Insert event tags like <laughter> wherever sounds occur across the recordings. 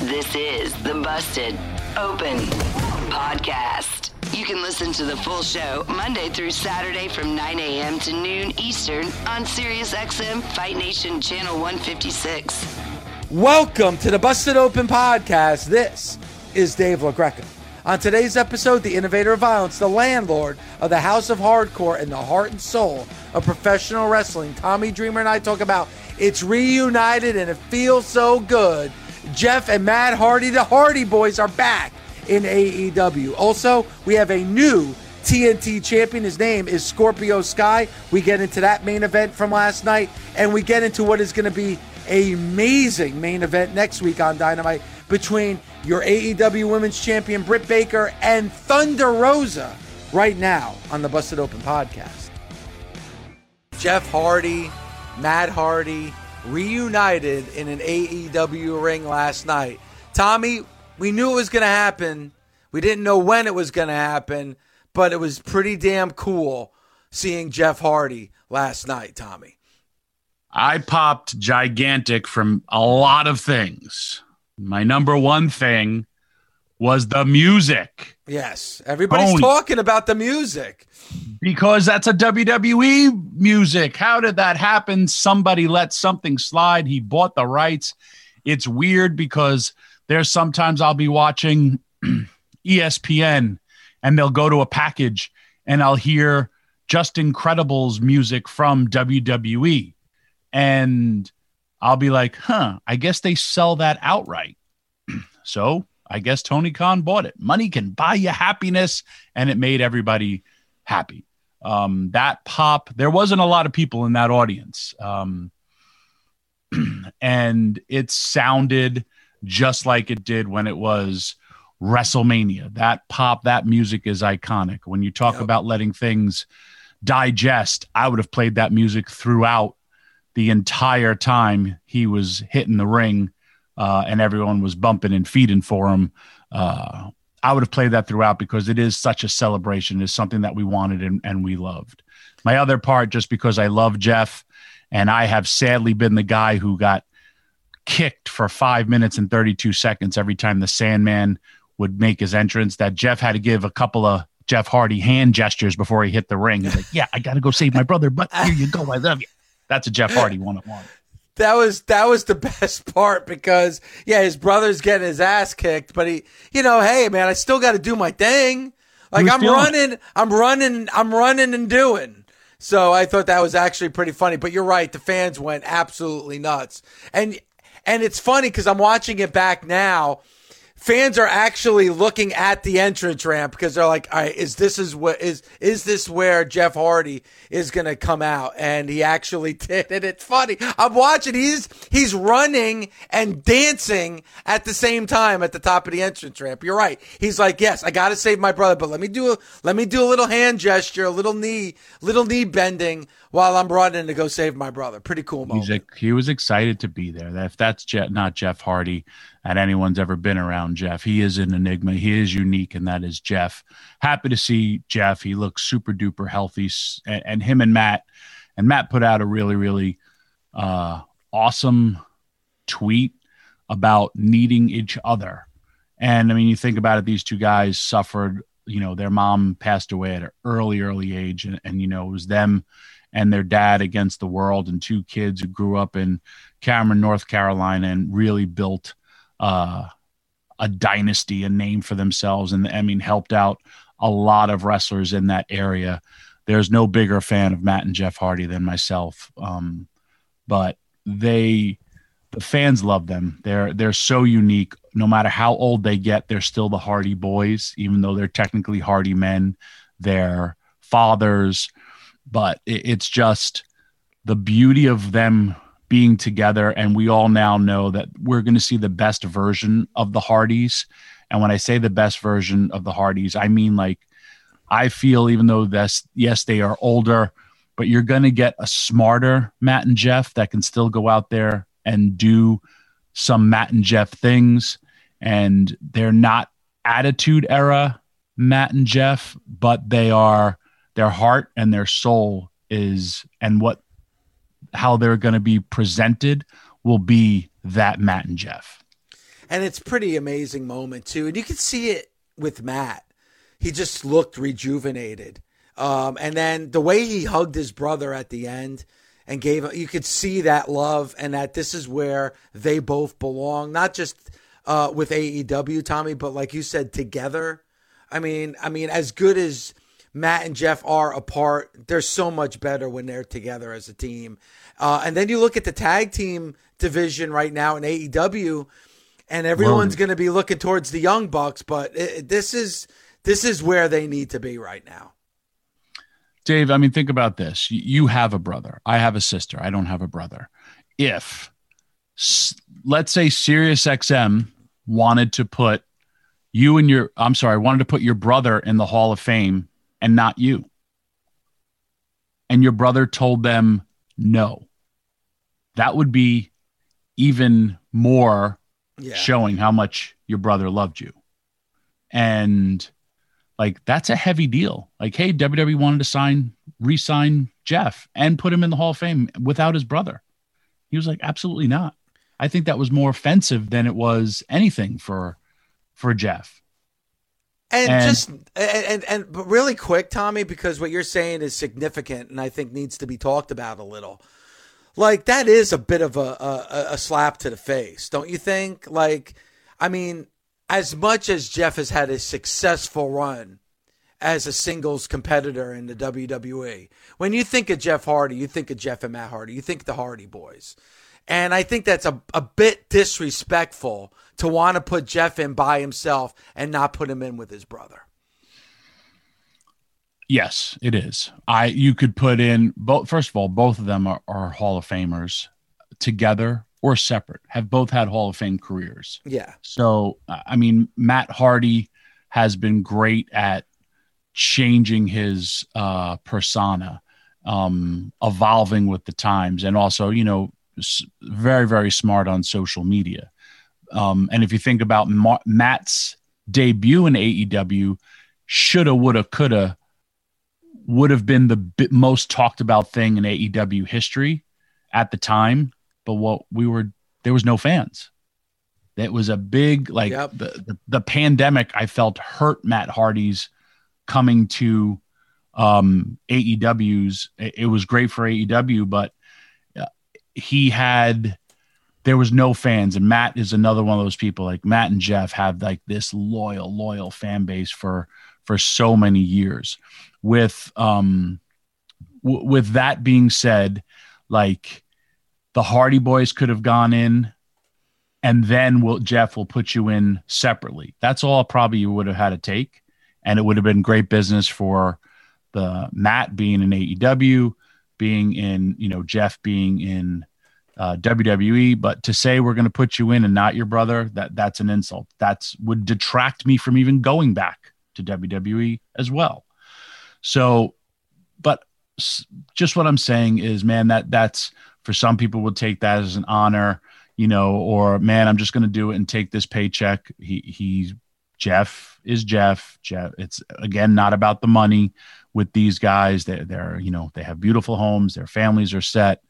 This is the Busted Open Podcast. You can listen to the full show Monday through Saturday from 9 a.m. to noon Eastern on SiriusXM Fight Nation Channel 156. Welcome to the Busted Open Podcast. This is Dave LaGreca. On today's episode, the innovator of violence, the landlord of the House of Hardcore, and the heart and soul of professional wrestling, Tommy Dreamer and I talk about it's reunited and it feels so good. Jeff and Matt Hardy, the Hardy Boys, are back in AEW. Also, we have a new TNT champion. His name is Scorpio Sky. We get into that main event from last night, and we get into what is going to be an amazing main event next week on Dynamite between your AEW Women's Champion Britt Baker and Thunder Rosa right now on the Busted Open podcast. Jeff Hardy, Matt Hardy, reunited in an AEW ring last night. Tommy, we knew it was going to happen. We didn't know when it was going to happen, but it was pretty damn cool seeing Jeff Hardy last night, Tommy. I popped gigantic from a lot of things. My number one thing was the music. Yes, everybody's Tony. talking about the music. Because that's a WWE music. How did that happen? Somebody let something slide. He bought the rights. It's weird because there's sometimes I'll be watching <clears throat> ESPN and they'll go to a package and I'll hear Just Incredibles music from WWE. And I'll be like, huh, I guess they sell that outright. <clears throat> so I guess Tony Khan bought it. Money can buy you happiness, and it made everybody happy. Um, that pop, there wasn't a lot of people in that audience. Um, <clears throat> and it sounded just like it did when it was WrestleMania. That pop, that music is iconic. When you talk Yep. about letting things digest, I would have played that music throughout the entire time he was hitting the ring uh, and everyone was bumping and feeding for him. Uh, I would have played that throughout because it is such a celebration. It's something that we wanted and, and we loved. My other part, just because I love Jeff, and I have sadly been the guy who got kicked for five minutes and 32 seconds every time the Sandman would make his entrance, that Jeff had to give a couple of Jeff Hardy hand gestures before he hit the ring. He's like, Yeah, I got to go save my brother, but here you go. I love you. That's a Jeff Hardy one on one. That was that was the <laughs> best part because yeah, his brother's getting his ass kicked, but he, you know, hey man, I still got to do my thing. Like I'm feeling running, I'm running, I'm running and doing. So I thought that was actually pretty funny. But you're right, the fans went absolutely nuts, and and it's funny because I'm watching it back now. Fans are actually looking at the entrance ramp because they're like, "All right, is this is what is is this where Jeff Hardy is going to come out?" And he actually <laughs> did, and it's funny. I'm watching. He's he's running and dancing at the same time at the top of the entrance ramp. You're right. He's like, "Yes, I got to save my brother, but let me do a let me do a little hand gesture, a little knee, little knee bending while I'm running to go save my brother." Pretty cool moment. He's he was excited to be there. If that's Je- not Jeff Hardy, and anyone's ever been around Jeff, he is an enigma. He is unique, and that is Jeff. Happy to see Jeff. He looks super duper healthy, and, and him and Matt. And Matt put out a really really uh, awesome tweet about needing each other. And I mean, you think about it; these two guys suffered. You know, their mom passed away at an early, early age, and, and you know, it was them and their dad against the world, and two kids who grew up in Cameron, North Carolina, and really built uh, a dynasty, a name for themselves, and I mean helped out a lot of wrestlers in that area. There's no bigger fan of Matt and Jeff Hardy than myself, um, but they the fans love them. They're they're so unique. No matter how old they get, they're still the Hardy boys, even though they're technically Hardy men. They're fathers, but it, it's just the beauty of them being together. And we all now know that we're going to see the best version of the Hardys. And when I say the best version of the Hardys, I mean like I feel even though that's yes, they are older, but you're going to get a smarter Matt and Jeff that can still go out there and do some Matt and Jeff things. And they're not attitude era Matt and Jeff, but they are their heart and their soul is and what how they're going to be presented will be that Matt and Jeff. And it's pretty amazing moment too. And you can see it with Matt. He just looked rejuvenated. Um, and then the way he hugged his brother at the end, and gave you could see that love and that this is where they both belong not just uh, with AEW Tommy but like you said together I mean I mean as good as Matt and Jeff are apart they're so much better when they're together as a team uh, and then you look at the tag team division right now in AEW and everyone's going to be looking towards the young bucks but it, this is this is where they need to be right now Dave, I mean, think about this. You have a brother. I have a sister. I don't have a brother. If, let's say, SiriusXM wanted to put you and your, I'm sorry, wanted to put your brother in the Hall of Fame and not you, and your brother told them no, that would be even more yeah. showing how much your brother loved you. And like that's a heavy deal. Like, hey, WWE wanted to sign, re-sign Jeff and put him in the Hall of Fame without his brother. He was like, absolutely not. I think that was more offensive than it was anything for for Jeff. And, and, just and, and and but really quick, Tommy, because what you're saying is significant, and I think needs to be talked about a little. Like that is a bit of a, a, a slap to the face, don't you think? Like, I mean, as much as Jeff has had a successful run as a singles competitor in the WWE, when you think of Jeff Hardy, you think of Jeff and Matt Hardy, you think the Hardy Boys. And I think that's a, a bit disrespectful to want to put Jeff in by himself and not put him in with his brother. Yes, it is. I you could put in both. First of all, both of them are, are Hall of Famers together or separate have both had Hall of Fame careers. Yeah. So, I mean, Matt Hardy has been great at changing his uh, persona, um, evolving with the times, and also, you know, very, very smart on social media. Um, and if you think about Ma- Matt's debut in AEW, shoulda, woulda, coulda, would have been the most talked about thing in AEW history at the time but what we were there was no fans. It was a big like yep. the, the, the pandemic. I felt hurt Matt Hardy's coming to um AEW's. It, it was great for AEW, but uh, he had there was no fans. And Matt is another one of those people like Matt and Jeff have like this loyal loyal fan base for for so many years. With um w- with that being said like the Hardy Boys could have gone in, and then will Jeff will put you in separately. That's all probably you would have had to take, and it would have been great business for the Matt being in AEW, being in you know Jeff being in uh, WWE. But to say we're going to put you in and not your brother, that that's an insult. That's would detract me from even going back to WWE as well. So, but just what I'm saying is, man, that that's for some people would take that as an honor, you know, or man, I'm just going to do it and take this paycheck. He he Jeff is Jeff. Jeff. It's again not about the money with these guys. They're they're you know they have beautiful homes. Their families are set.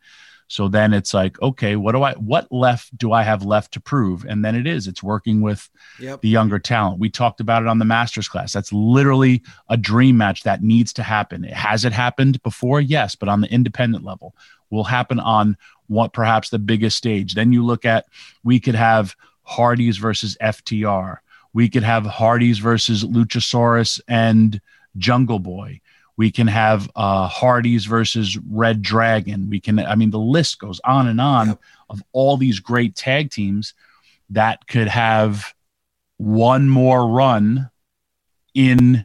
So then it's like, okay, what do I, what left do I have left to prove? And then it is, it's working with Yep. the younger talent. We talked about it on the Masters class. That's literally a dream match that needs to happen. Has it happened before? Yes, but on the independent level, will happen on what perhaps the biggest stage. Then you look at, we could have Hardy's versus FTR. We could have Hardy's versus Luchasaurus and Jungle Boy. We can have uh, Hardy's versus Red Dragon. We can, I mean, the list goes on and on Yep. of all these great tag teams that could have one more run in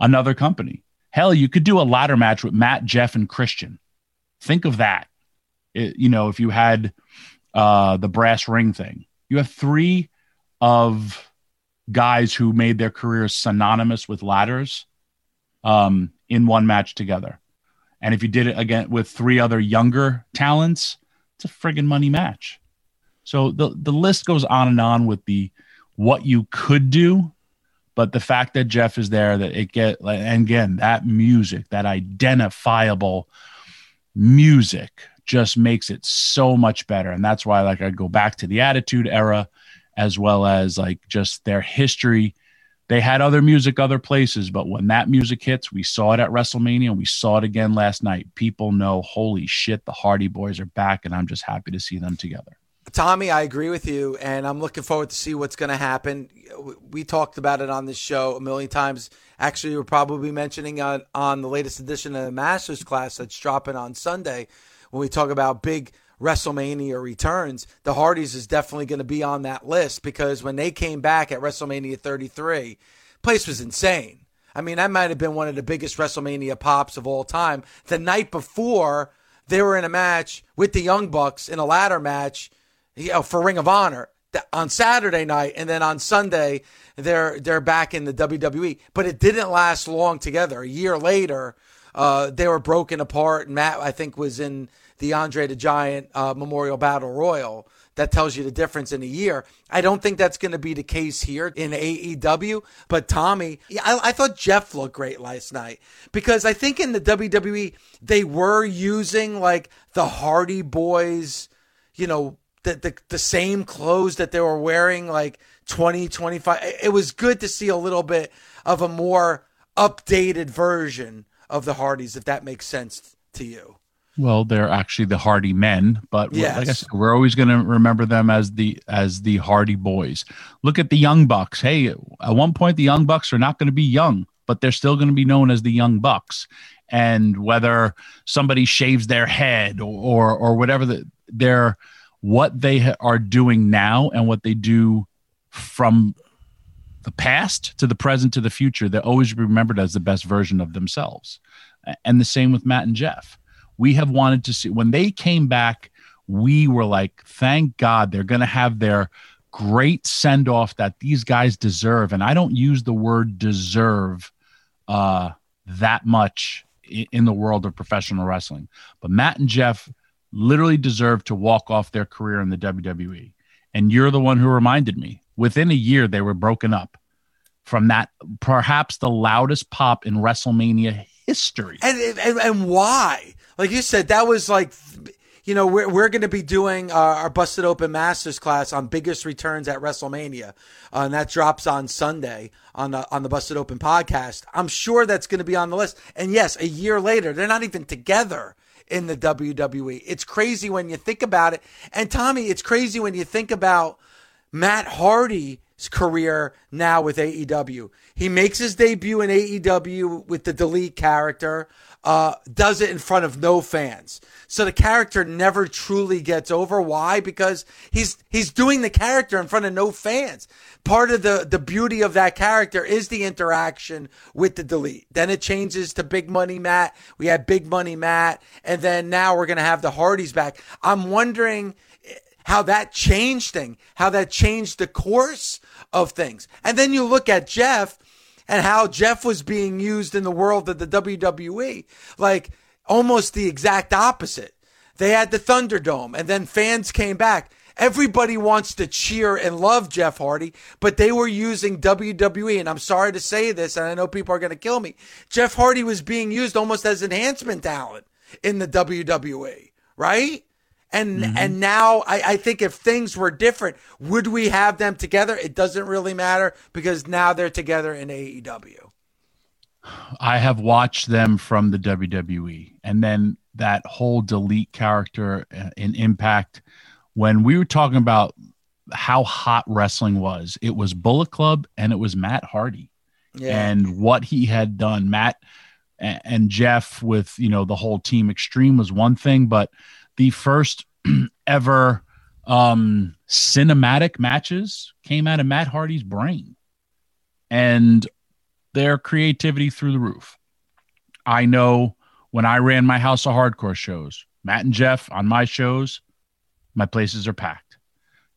another company. Hell, you could do a ladder match with Matt, Jeff, and Christian. Think of that. It- you know, if you had uh, the brass ring thing, you have three of guys who made their careers synonymous with ladders um, in one match together. And if you did it again with three other younger talents, it's a friggin' money match. So the the list goes on and on with the what you could do, but the fact that Jeff is there, that it get and again that music, that identifiable music, just makes it so much better. And that's why, like, I go back to the Attitude Era, as well as like just their history. They had other music other places, but when that music hits, we saw it at WrestleMania and we saw it again last night. People know, holy shit, the Hardy Boys are back, and I'm just happy to see them together. Tommy, I agree with you, and I'm looking forward to see what's going to happen. We talked about it on this show a million times. Actually, we're probably mentioning on on the latest edition of the Masters class that's dropping on Sunday when we talk about big WrestleMania returns. The Hardys is definitely going to be on that list because when they came back at WrestleMania 33, place was insane. I mean, that might have been one of the biggest WrestleMania pops of all time. The night before, they were in a match with the Young Bucks in a ladder match you know, for Ring of Honor on Saturday night, and then on Sunday they're they're back in the WWE. But it didn't last long together. A year later, uh, they were broken apart. Matt, I think, was in the Andre the Giant uh, Memorial Battle Royal. That tells you the difference in a year. I don't think that's going to be the case here in AEW. But Tommy, I, I thought Jeff looked great last night because I think in the WWE they were using like the Hardy Boys, you know, the, the, the same clothes that they were wearing like 20, 25. It- It was good to see a little bit of a more updated version of the Hardys, if that makes sense to you. Well, they're actually the Hardy men, but like I Yes. said, we're always going to remember them as the as the Hardy boys. Look at the Young Bucks. Hey, at one point the Young Bucks are not going to be young, but they're still going to be known as the Young Bucks. And whether somebody shaves their head or or, or whatever, the, they're what they ha- are doing now and what they do from the past to the present to the future, They're always remembered as the best version of themselves. And the same with Matt and Jeff. We have wanted to see when they came back, we were like, thank God they're going to have their great send off that these guys deserve. And I don't use the word deserve uh, that much in the world of professional wrestling. But Matt and Jeff literally deserve to walk off their career in the WWE. And you're the one who reminded me. Within a year, they were broken up from that, perhaps the loudest pop in WrestleMania history. And, and, and why? Like you said, that was like, you know, we're, we're going to be doing our, our Busted Open Masters class on biggest returns at WrestleMania. Uh, and that drops on Sunday on the, on the Busted Open podcast. I'm sure that's going to be on the list. And yes, a year later, they're not even together in the WWE. It's crazy when you think about it. And Tommy, it's crazy when you think about Matt Hardy's career now with AEW. He makes his debut in AEW with the Delete character, uh, does it in front of no fans. So the character never truly gets over. Why? Because he's he's doing the character in front of no fans. Part of the the beauty of that character is the interaction with the Delete. Then it changes to Big Money Matt. We had Big Money Matt, and then now we're gonna have the Hardys back. I'm wondering how that changed thing, how that changed the course of things. And then you look at Jeff and how Jeff was being used in the world of the WWE, like almost the exact opposite. They had the Thunderdome and then fans came back. Everybody wants to cheer and love Jeff Hardy, but they were using WWE. And I'm sorry to say this, and I know people are going to kill me. Jeff Hardy was being used almost as enhancement talent in the WWE, right? And mm-hmm. and now I, I think if things were different, would we have them together? It doesn't really matter because now they're together in AEW. I have watched them from the WWE, and then that whole delete character uh, in Impact. When we were talking about how hot wrestling was, it was Bullet Club and it was Matt Hardy, yeah. and what he had done. Matt and Jeff with you know the whole team Extreme was one thing, but the first <clears throat> ever um, cinematic matches came out of Matt Hardy's brain, and their creativity through the roof. I know when I ran my House of Hardcore shows, Matt and Jeff on my shows, my places are packed.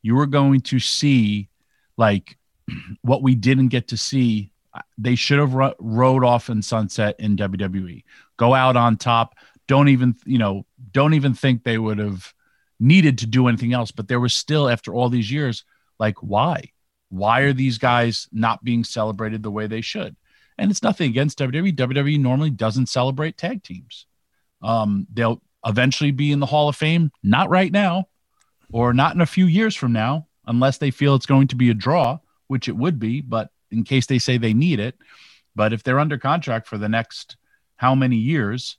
You are going to see like <clears throat> what we didn't get to see. They should have ro- rode off in sunset in WWE. Go out on top. Don't even, you know, don't even think they would have needed to do anything else. But there was still, after all these years, like, why? Why are these guys not being celebrated the way they should? And it's nothing against WWE. WWE normally doesn't celebrate tag teams. Um, they'll eventually be in the Hall of Fame, not right now, or not in a few years from now, unless they feel it's going to be a draw, which it would be, but in case they say they need it. But if they're under contract for the next how many years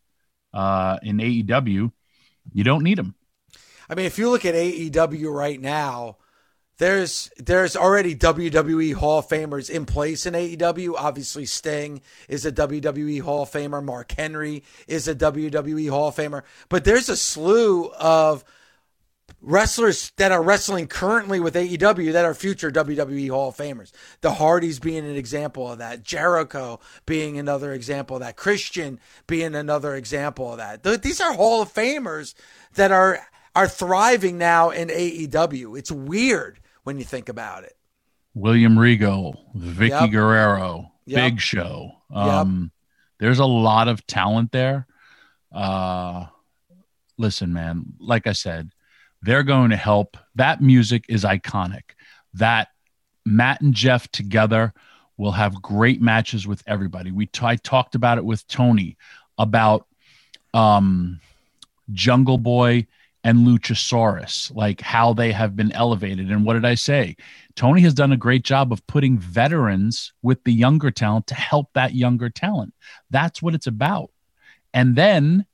uh, in AEW, you don't need them. I mean, if you look at AEW right now, there's there's already WWE Hall of Famers in place in AEW. Obviously, Sting is a WWE Hall of Famer. Mark Henry is a WWE Hall of Famer. But there's a slew of wrestlers that are wrestling currently with AEW that are future WWE Hall of Famers. The Hardys being an example of that. Jericho being another example of that. Christian being another example of that. These are Hall of Famers that are are thriving now in AEW. It's weird when you think about it. William Regal, Vickie yep. Guerrero, yep. Big Show. Um, yep. There's a lot of talent there. Uh, listen, man, like I said, they're going to help. That music is iconic. That Matt and Jeff together will have great matches with everybody. We t- I talked about it with Tony about um, Jungle Boy and Luchasaurus, like how they have been elevated. And what did I say? Tony has done a great job of putting veterans with the younger talent to help that younger talent. That's what it's about. And then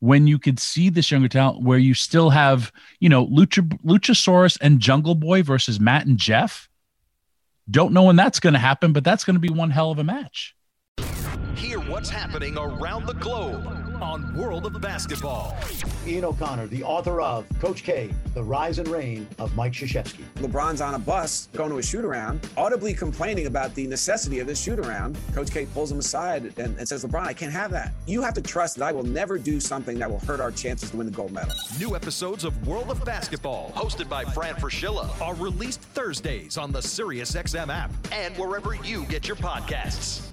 when you could see this younger talent where you still have, you know, Lucha, Luchasaurus and Jungle Boy versus Matt and Jeff, don't know when that's going to happen, but that's going to be one hell of a match. Hear what's happening around the globe on World of Basketball. Ian O'Connor, the author of Coach K, The Rise and Reign of Mike Krzyzewski. LeBron's on a bus going to a shoot around, audibly complaining about the necessity of this shoot around. Coach K pulls him aside and, and says, LeBron, I can't have that. You have to trust that I will never do something that will hurt our chances to win the gold medal. New episodes of World of Basketball, hosted by Fran Fraschilla, are released Thursdays on the SiriusXM app and wherever you get your podcasts.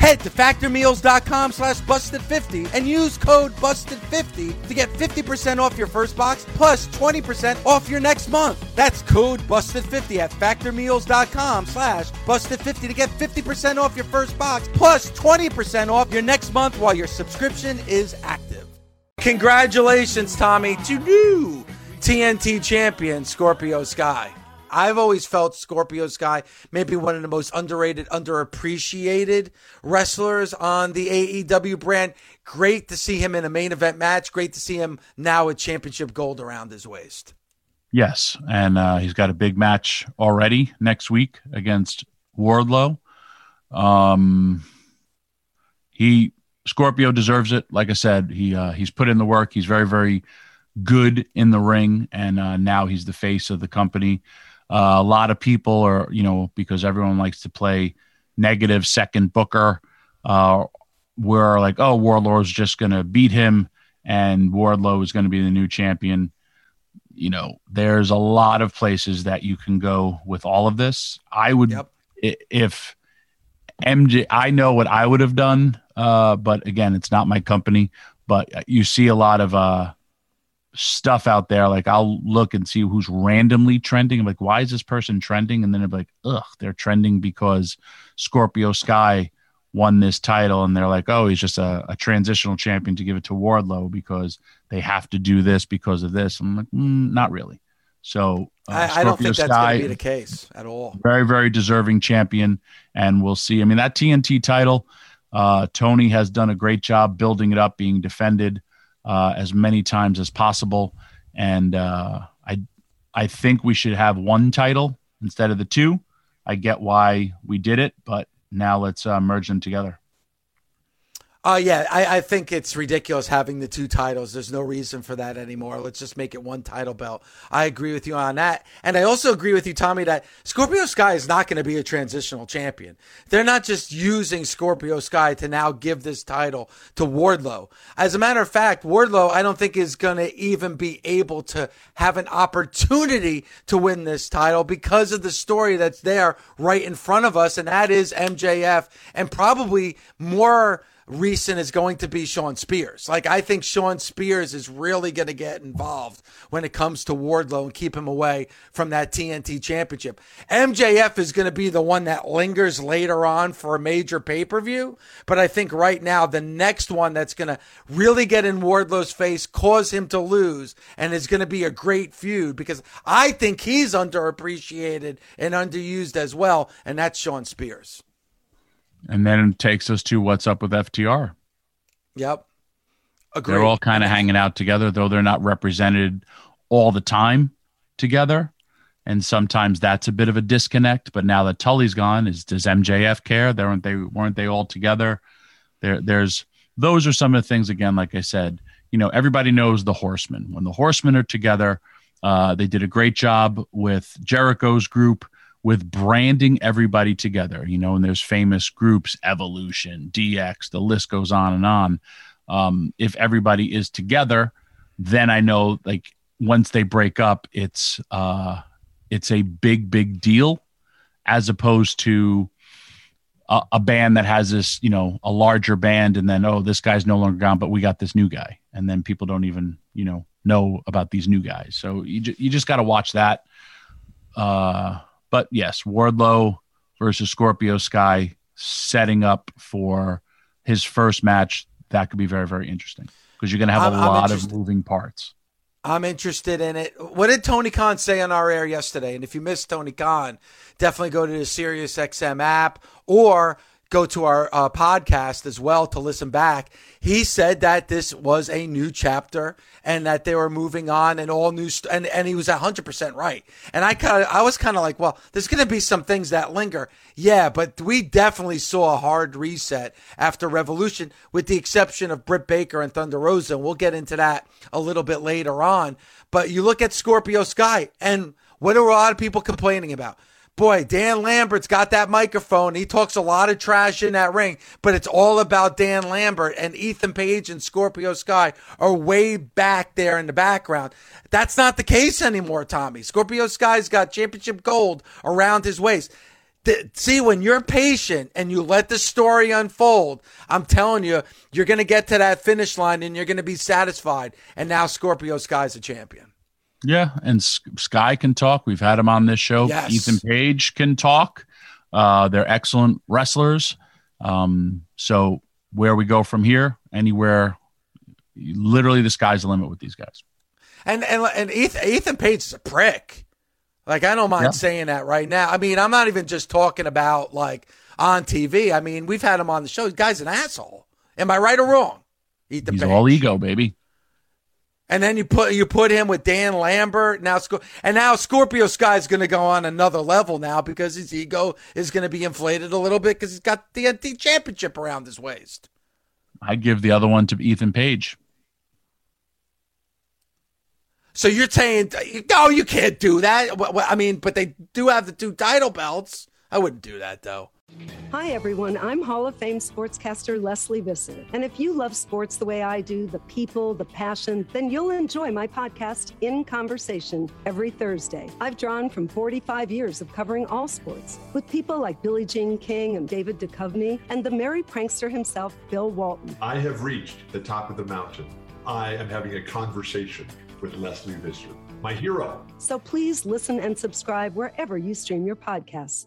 Head to factormeals.com slash busted50 and use code busted50 to get 50% off your first box plus 20% off your next month. That's code busted50 at factormeals.com slash busted50 to get 50% off your first box plus 20% off your next month while your subscription is active. Congratulations, Tommy, to new TNT champion Scorpio Sky. I've always felt Scorpio Sky maybe one of the most underrated, underappreciated wrestlers on the AEW brand. Great to see him in a main event match. Great to see him now with championship gold around his waist. Yes, and uh, he's got a big match already next week against Wardlow. Um, he Scorpio deserves it. Like I said, he uh, he's put in the work. He's very very good in the ring, and uh, now he's the face of the company. Uh, a lot of people are, you know, because everyone likes to play negative second booker. Uh, we're like, oh, Wardlow's just going to beat him, and Wardlow is going to be the new champion. You know, there's a lot of places that you can go with all of this. I would, Yep. if MJ, I know what I would have done, uh, but again, it's not my company. But you see a lot of uh, stuff out there. Like I'll look and see who's randomly trending. I'm like, why is this person trending? And then I'm like, ugh, they're trending because Scorpio Sky won this title, and they're like, oh, he's just a, a transitional champion to give it to Wardlow because they have to do this because of this. I'm like, mm, not really. So uh, I, I don't think Scorpio that's going to be the case at all. very very deserving champion and we'll see i mean that tnt title uh, tony has done a great job building it up being defended uh, as many times as possible. And uh, i i think we should have one title instead of the two. I get why we did it but now let's uh, merge them together Uh, yeah, I, I think it's ridiculous having the two titles. There's no reason for that anymore. Let's just make it one title belt. I agree with you on that. And I also agree with you, Tommy, that Scorpio Sky is not going to be a transitional champion. They're not just using Scorpio Sky to now give this title to Wardlow. As a matter of fact, Wardlow, I don't think is going to even be able to have an opportunity to win this title because of the story that's there right in front of us. And that is MJF and probably more recent is going to be Shawn Spears. Like I think Shawn Spears is really going to get involved when it comes to Wardlow and keep him away from that TNT championship. MJF is going to be the one that lingers later on for a major pay-per-view, but I think right now the next one that's going to really get in Wardlow's face, cause him to lose and is going to be a great feud because I think he's underappreciated and underused as well and that's Shawn Spears. And then it takes us to what's up with ftr Yep. Agreed. They're all kind of hanging out together, though they're not represented all the time together. And sometimes that's a bit of a disconnect. But now that Tully's gone, is does MJF care? They weren't they weren't they all together? There, there's those are some of the things. Again, like I said, you know, everybody knows the Horsemen. When the Horsemen are together, uh, they did a great job with Jericho's group with branding everybody together. You know, and there's famous groups, Evolution, DX, the list goes on and on um, if everybody is together, then I know like once they break up, it's uh, it's a big big deal, as opposed to a, a band that has this you know a larger band, and then oh this guy's no longer gone, but we got this new guy, and then people don't even you know know about these new guys. So you ju- you just got to watch that. Uh, but yes, Wardlow versus Scorpio Sky setting up for his first match that could be very very interesting because you're going to have I'm- a I'm lot of moving parts I'm interested in it. What did Tony Khan say on our air yesterday? And if you missed Tony Khan, definitely go to the SiriusXM app or go to our uh, podcast as well to listen back. He said that this was a new chapter and that they were moving on and all new, st- and, and he was 100% right. And I kind I was kind of like, well, there's going to be some things that linger. Yeah, but we definitely saw a hard reset after Revolution, with the exception of Britt Baker and Thunder Rosa. And we'll get into that a little bit later on. But you look at Scorpio Sky, and what are a lot of people complaining about? Boy, Dan Lambert's got that microphone. He talks a lot of trash in that ring, but it's all about Dan Lambert and Ethan Page and Scorpio Sky are way back there in the background. That's not the case anymore, Tommy. Scorpio Sky's got championship gold around his waist. See, when you're patient and you let the story unfold, I'm telling you, you're going to get to that finish line and you're going to be satisfied. And now Scorpio Sky's a champion. Yeah, and Sky can talk. We've had him on this show. Yes. Ethan Page can talk. Uh, they're excellent wrestlers. Um, so where we go from here, anywhere, literally the sky's the limit with these guys. And and and Ethan, Ethan Page is a prick. Like I don't mind yeah. saying that right now. I mean, I'm not even just talking about like on TV. I mean, we've had him on the show. The guy's an asshole. Am I right or wrong? Ethan He's Page. all ego, baby. And then you put you put him with Dan Lambert now, and now Scorpio Sky is going to go on another level now because his ego is going to be inflated a little bit because he's got the NT championship around his waist. I give the other one to Ethan Page. So you're saying no, you can't do that. I mean, but they do have the two title belts. I wouldn't do that though. Hi, everyone. I'm Hall of Fame sportscaster Lesley Visser. And if you love sports the way I do, the people, the passion, then you'll enjoy my podcast, In Conversation, every Thursday. I've drawn from 45 years of covering all sports with people like Billie Jean King and David Duchovny and the merry prankster himself, Bill Walton. I have reached the top of the mountain. I am having a conversation with Lesley Visser, my hero. So please listen and subscribe wherever you stream your podcasts.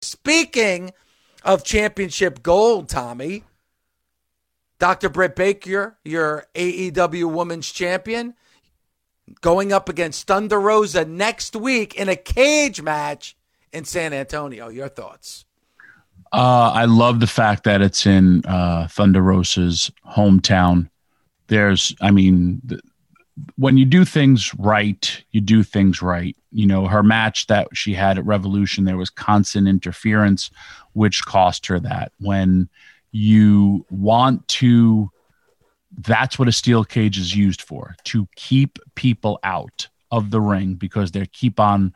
Speaking of championship gold, Tommy, Dr. Britt Baker, your AEW Women's Champion, going up against Thunder Rosa next week in a cage match in San Antonio. Your thoughts? Uh, I love the fact that it's in uh, Thunder Rosa's hometown. There's, I mean, when you do things right, you do things right. You know, her match that she had at Revolution, there was constant interference, which cost her that. When you want to, that's what a steel cage is used for to keep people out of the ring because they keep on,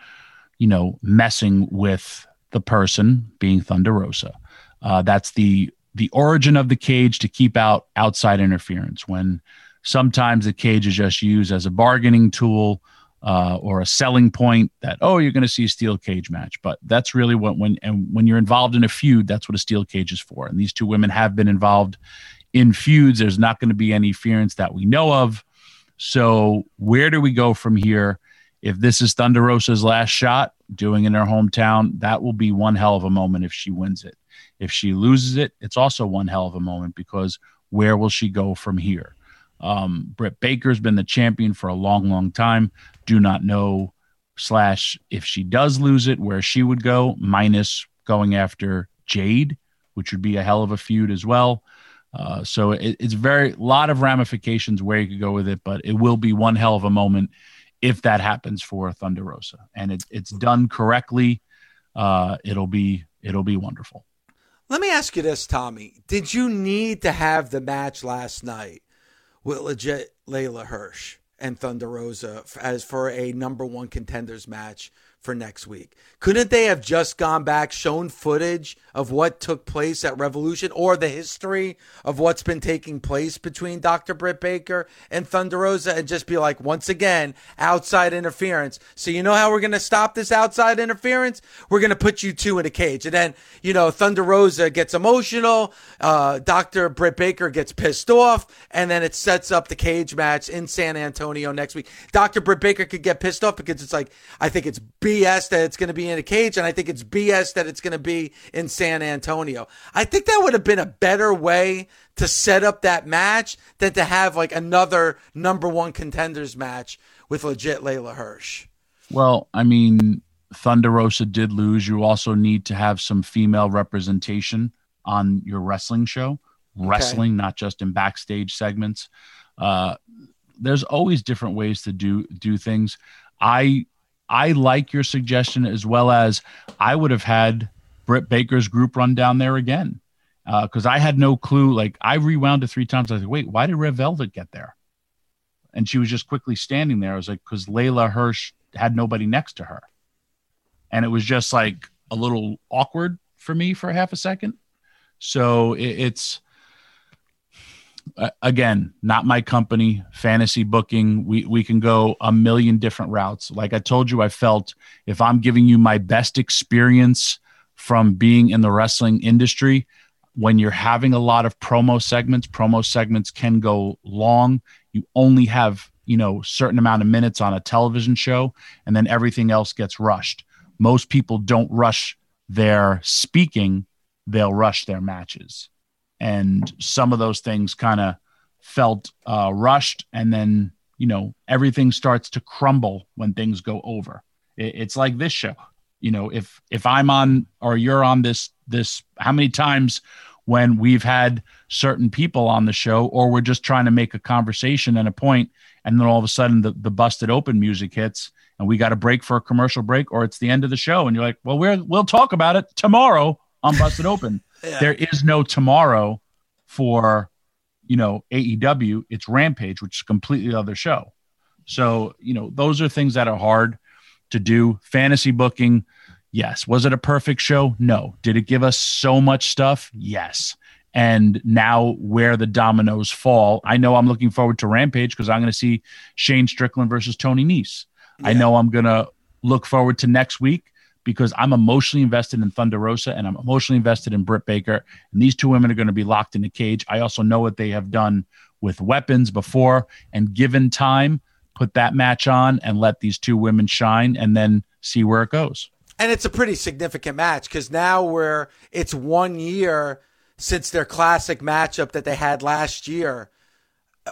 you know, messing with the person being Thunder Rosa. Uh, that's the the origin of the cage to keep out outside interference. When Sometimes the cage is just used as a bargaining tool uh, or a selling point that oh you're going to see a steel cage match. But that's really what when and when you're involved in a feud, that's what a steel cage is for. And these two women have been involved in feuds. There's not going to be any interference that we know of. So where do we go from here? if this is Thunder Rosa's last shot, doing in her hometown, that will be one hell of a moment if she wins it. If she loses it, it's also one hell of a moment because where will she go from here? Um, Britt Baker's been the champion for a long, long time. Do not know slash if she does lose it, where she would go, minus going after Jade, which would be a hell of a feud as well. Uh, so it, it's very lot of ramifications where you could go with it, but it will be one hell of a moment if that happens for Thunder Rosa, and it, it's done correctly. Uh, it'll be it'll be wonderful. Let me ask you this, Tommy: Did you need to have the match last night with legit Leyla Hirsch and Thunder Rosa as for a number one contenders match for next week. Couldn't they have just gone back, shown footage of what took place at Revolution or the history of what's been taking place between Dr. Britt Baker and Thunder Rosa and just be like, once again, outside interference. So, you know how we're going to stop this outside interference? We're going to put you two in a cage. And then, you know, Thunder Rosa gets emotional. Uh, Dr. Britt Baker gets pissed off. And then it sets up the cage match in San Antonio next week. Dr. Britt Baker could get pissed off because it's like, I think it's BS that it's going to be in a cage, and I think it's BS that it's going to be in San Antonio. I think that would have been a better way to set up that match than to have like another number one contenders match with legit Leyla Hirsch. Well, I mean, Thunder Rosa did lose. You also need to have some female representation on your wrestling show, wrestling, okay. not just in backstage segments. Uh, there's always different ways to do do things. I I like your suggestion as well as I would have had Britt Baker's group run down there again because uh, I had no clue. Like I rewound it three times. I was like, wait, why did Red Velvet get there? And she was just quickly standing there. I was like, because Leyla Hirsch had nobody next to her. And it was just like a little awkward for me for half a second. So it, it's, again, not my company, fantasy booking. We we can go a million different routes. Like I told you, I felt if I'm giving you my best experience from being in the wrestling industry, when you're having a lot of promo segments, promo segments can go long. You only have, you know, certain amount of minutes on a television show and then everything else gets rushed. Most people don't rush their speaking, they'll rush their matches and some of those things kind of felt uh, rushed. And then you know everything starts to crumble when things go over. It, it's like this show. You know if if i'm on or you're on this this how many times when we've had certain people on the show or we're just trying to make a conversation and a point and then all of a sudden the, the busted open music hits and we got a break for a commercial break or it's the end of the show and you're like well we're, we'll talk about it tomorrow on busted open yeah. There is no tomorrow for you know AEW. It's Rampage, which is a completely other show. So you know those are things that are hard to do. Fantasy booking, yes. Was it a perfect show? No. Did it give us so much stuff? Yes. And now where the dominoes fall, I know I'm looking forward to Rampage because I'm going to see Shane Strickland versus Tony Nese. Yeah. I know I'm going to look forward to next week because I'm emotionally invested in Thunder Rosa and I'm emotionally invested in Britt Baker. And these two women are going to be locked in a cage. I also know what they have done with weapons before. And given time, put that match on and let these two women shine and then see where it goes. And it's a pretty significant match because now we're it's one year since their classic matchup that they had last year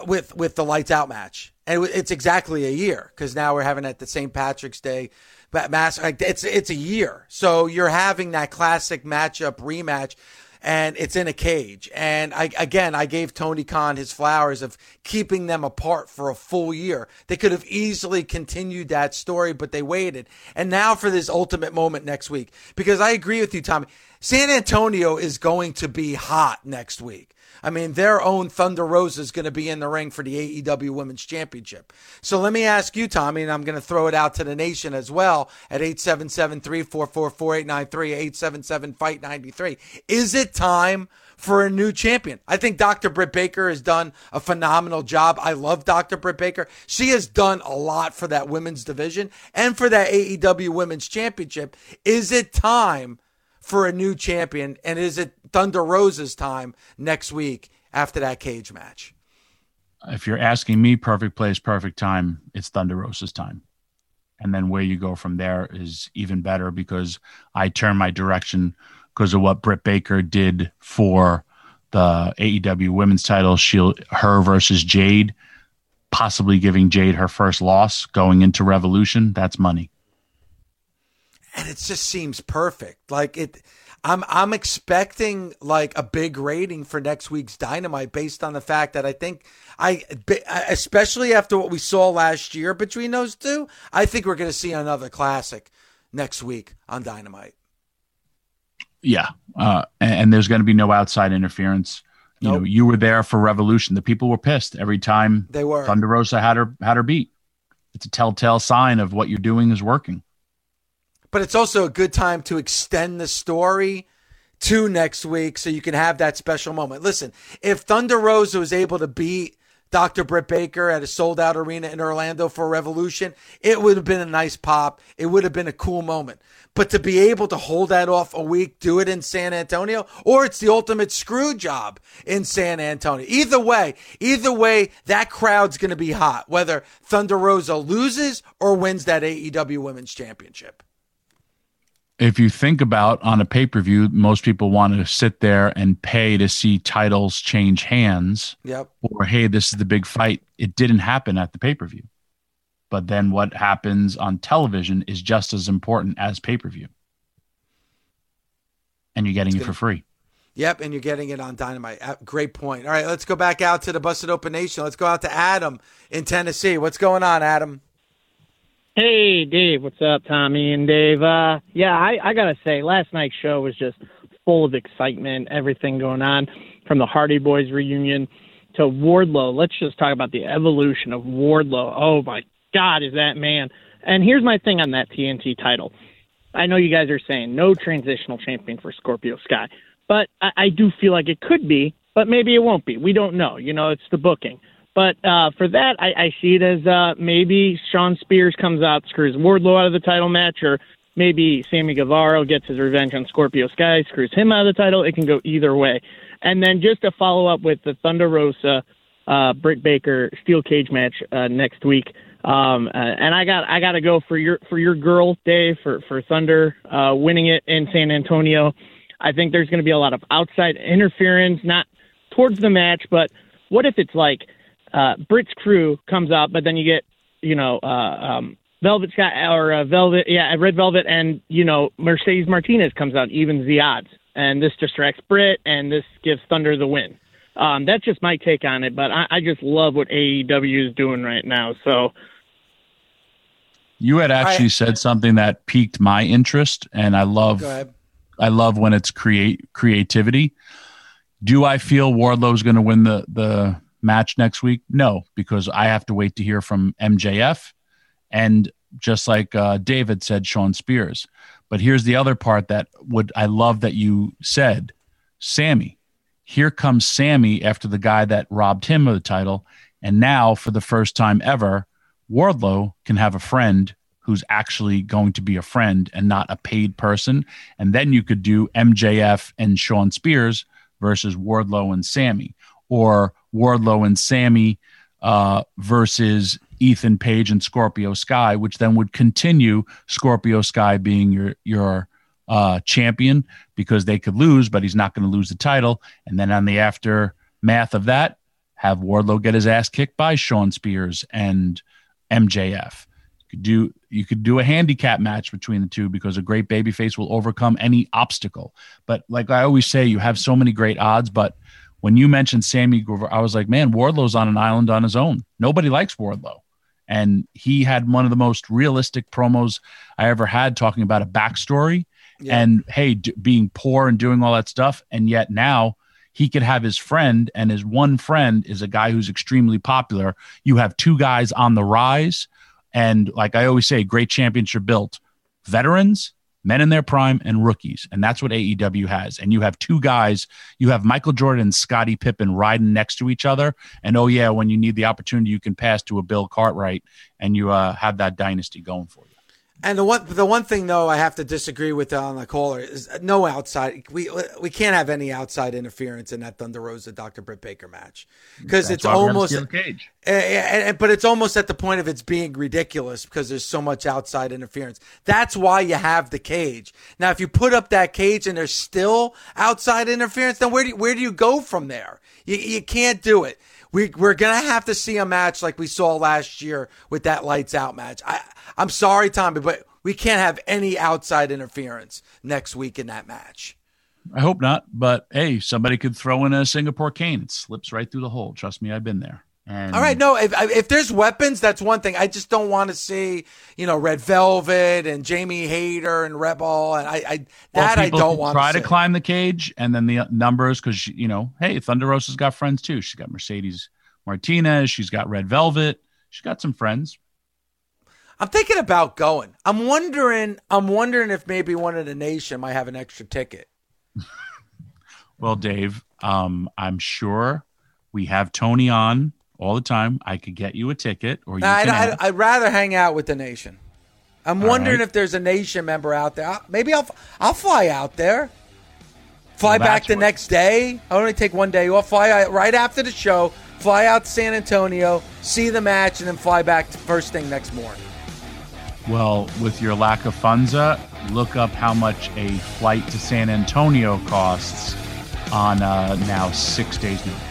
with with the lights out match. And it's exactly a year because now we're having it at the St. Patrick's Day mass. It's it's a year, so you're having that classic matchup rematch, and it's in a cage. And I again, I gave Tony Khan his flowers of keeping them apart for a full year. They could have easily continued that story, but they waited. And now for this ultimate moment next week, because I agree with you, Tommy. San Antonio is going to be hot next week. I mean, their own Thunder Rosa is going to be in the ring for the AEW Women's Championship. So let me ask you, Tommy, and I'm going to throw it out to the nation as well at 877 344 4893, 877 Fight 93. Is it time? for a new champion. I think Dr. Britt Baker has done a phenomenal job. I love Dr. Britt Baker. She has done a lot for that women's division and for that AEW Women's Championship. Is it time for a new champion? And is it Thunder Rosa's time next week after that cage match? If you're asking me, perfect place, perfect time, it's Thunder Rosa's time. And then where you go from there is even better because I turn my direction because of what Britt Baker did for the AEW women's title, she her versus Jade, possibly giving Jade her first loss going into Revolution. That's money. And it just seems perfect. Like it I'm I'm expecting like a big rating for next week's Dynamite based on the fact that I think I especially after what we saw last year between those two, I think we're going to see another classic next week on Dynamite. Yeah, uh, and, and, there's going to be no outside interference. You nope. know, you were there for Revolution. The people were pissed every time they were. Thunder Rosa had her had her beat. It's a telltale sign of what you're doing is working. But it's also a good time to extend the story to next week so you can have that special moment. Listen, if Thunder Rosa was able to beat Dr. Britt Baker at a sold out arena in Orlando for Revolution, it would have been a nice pop. It would have been a cool moment. But to be able to hold that off a week, do it in San Antonio, or it's the ultimate screw job in San Antonio. Either way, either way, that crowd's going to be hot, whether Thunder Rosa loses or wins that AEW Women's Championship if you think about on a pay per view, most people want to sit there and pay to see titles change hands. Yep. Or hey, this is the big fight. It didn't happen at the pay per view, but then what happens on television is just as important as pay per view, and you're getting it's it for free. Yep, and you're getting it on Dynamite. Uh, great point. All right, let's go back out to the Busted Open Nation. Let's go out to Adam in Tennessee. What's going on, Adam? Hey, Dave. What's up, Tommy and Dave? Uh, yeah, I, I got to say, last night's show was just full of excitement, everything going on from the Hardy Boys reunion to Wardlow. Let's just talk about the evolution of Wardlow. Oh, my God, is that man. And here's my thing on that TNT title. I know you guys are saying no transitional champion for Scorpio Sky, but I, I do feel like it could be, but maybe it won't be. We don't know. You know, it's the booking. But uh, for that, I, I see it as uh, maybe Shawn Spears comes out, screws Wardlow out of the title match, or maybe Sammy Guevara gets his revenge on Scorpio Sky, screws him out of the title. It can go either way. And then just to follow up with the Thunder Rosa, uh, Britt Baker steel cage match uh, next week. Um, uh, and I got I got to go for your for your girl Dave for for Thunder uh, winning it in San Antonio. I think there's going to be a lot of outside interference, not towards the match, but what if it's like uh, Britt's crew comes out, but then you get, you know, uh, um, Velvet Sky or uh, Velvet, yeah, Red Velvet, and you know Mercedes Martinez comes out, evens the odds, and this distracts Britt, and this gives Thunder the win. Um, that's just my take on it, but I, I just love what AEW is doing right now. So you had actually I, said something that piqued my interest, and I love, I love when it's create creativity. Do I feel Wardlow's going to win the the match next week? No, because I have to wait to hear from MJF and just like uh, David said, Shawn Spears. But here's the other part that would I love that you said, Sammy. Here comes Sammy after the guy that robbed him of the title, and now for the first time ever, Wardlow can have a friend who's actually going to be a friend and not a paid person. And then you could do MJF and Shawn Spears versus Wardlow and Sammy, or Wardlow and Sammy uh, versus Ethan Page and Scorpio Sky, which then would continue Scorpio Sky being your your uh, champion because they could lose, but he's not going to lose the title. And then on the aftermath of that, have Wardlow get his ass kicked by Shawn Spears and MJF. You could do you could do a handicap match between the two because a great babyface will overcome any obstacle. But like I always say, you have so many great odds, but when you mentioned Sammy Guevara, I was like, man, Wardlow's on an island on his own. Nobody likes Wardlow. And he had one of the most realistic promos I ever had talking about a backstory yeah. and, hey, d- being poor and doing all that stuff. And yet now he could have his friend, and his one friend is a guy who's extremely popular. You have two guys on the rise. And like I always say, great championship built veterans men in their prime and rookies. And that's what AEW has. And you have two guys, you have Michael Jordan and Scottie Pippen riding next to each other. And oh, yeah, when you need the opportunity, you can pass to a Bill Cartwright and you uh, have that dynasty going for you. And the one the one thing though I have to disagree with on the caller is no outside we we can't have any outside interference in that Thunder Rosa Dr. Britt Baker match because it's almost cage. And, but it's almost at the point of it's being ridiculous because there's so much outside interference. That's why you have the cage. Now if you put up that cage and there's still outside interference, then where do you, where do you go from there? You you can't do it. We, we're to have to see a match like we saw last year with that lights out match. I, I'm sorry, Tommy, but we can't have any outside interference next week in that match. I hope not, but hey, somebody could throw in a Singapore cane. It slips right through the hole. Trust me, I've been there. And All right, no, if if there's weapons, that's one thing. I just don't want to see, you know, Red Velvet and Jamie Hayter and Rebel, and I, I that I don't want. To. Try to, to climb the cage, and then the numbers, because you know, hey, Thunder Rosa's got friends too. She's got Mercedes Martinez. She's got Red Velvet. She's got some friends. I'm thinking about going. I'm wondering. I'm wondering if maybe one of the nation might have an extra ticket. <laughs> well, Dave, um, I'm sure we have Tony on all the time. I could get you a ticket, or you. Nah, can I'd, I'd, rather hang out with the nation. I'm All wondering right. if there's a nation member out there. I'll- Maybe I'll I'll fly out there. Fly Well, back the what- next day. I only take one day off. Fly out right after the show. Fly out to San Antonio, see the match, and then fly back first thing next morning. Well, with your lack of funza, look up how much a flight to San Antonio costs on uh, now six days notice.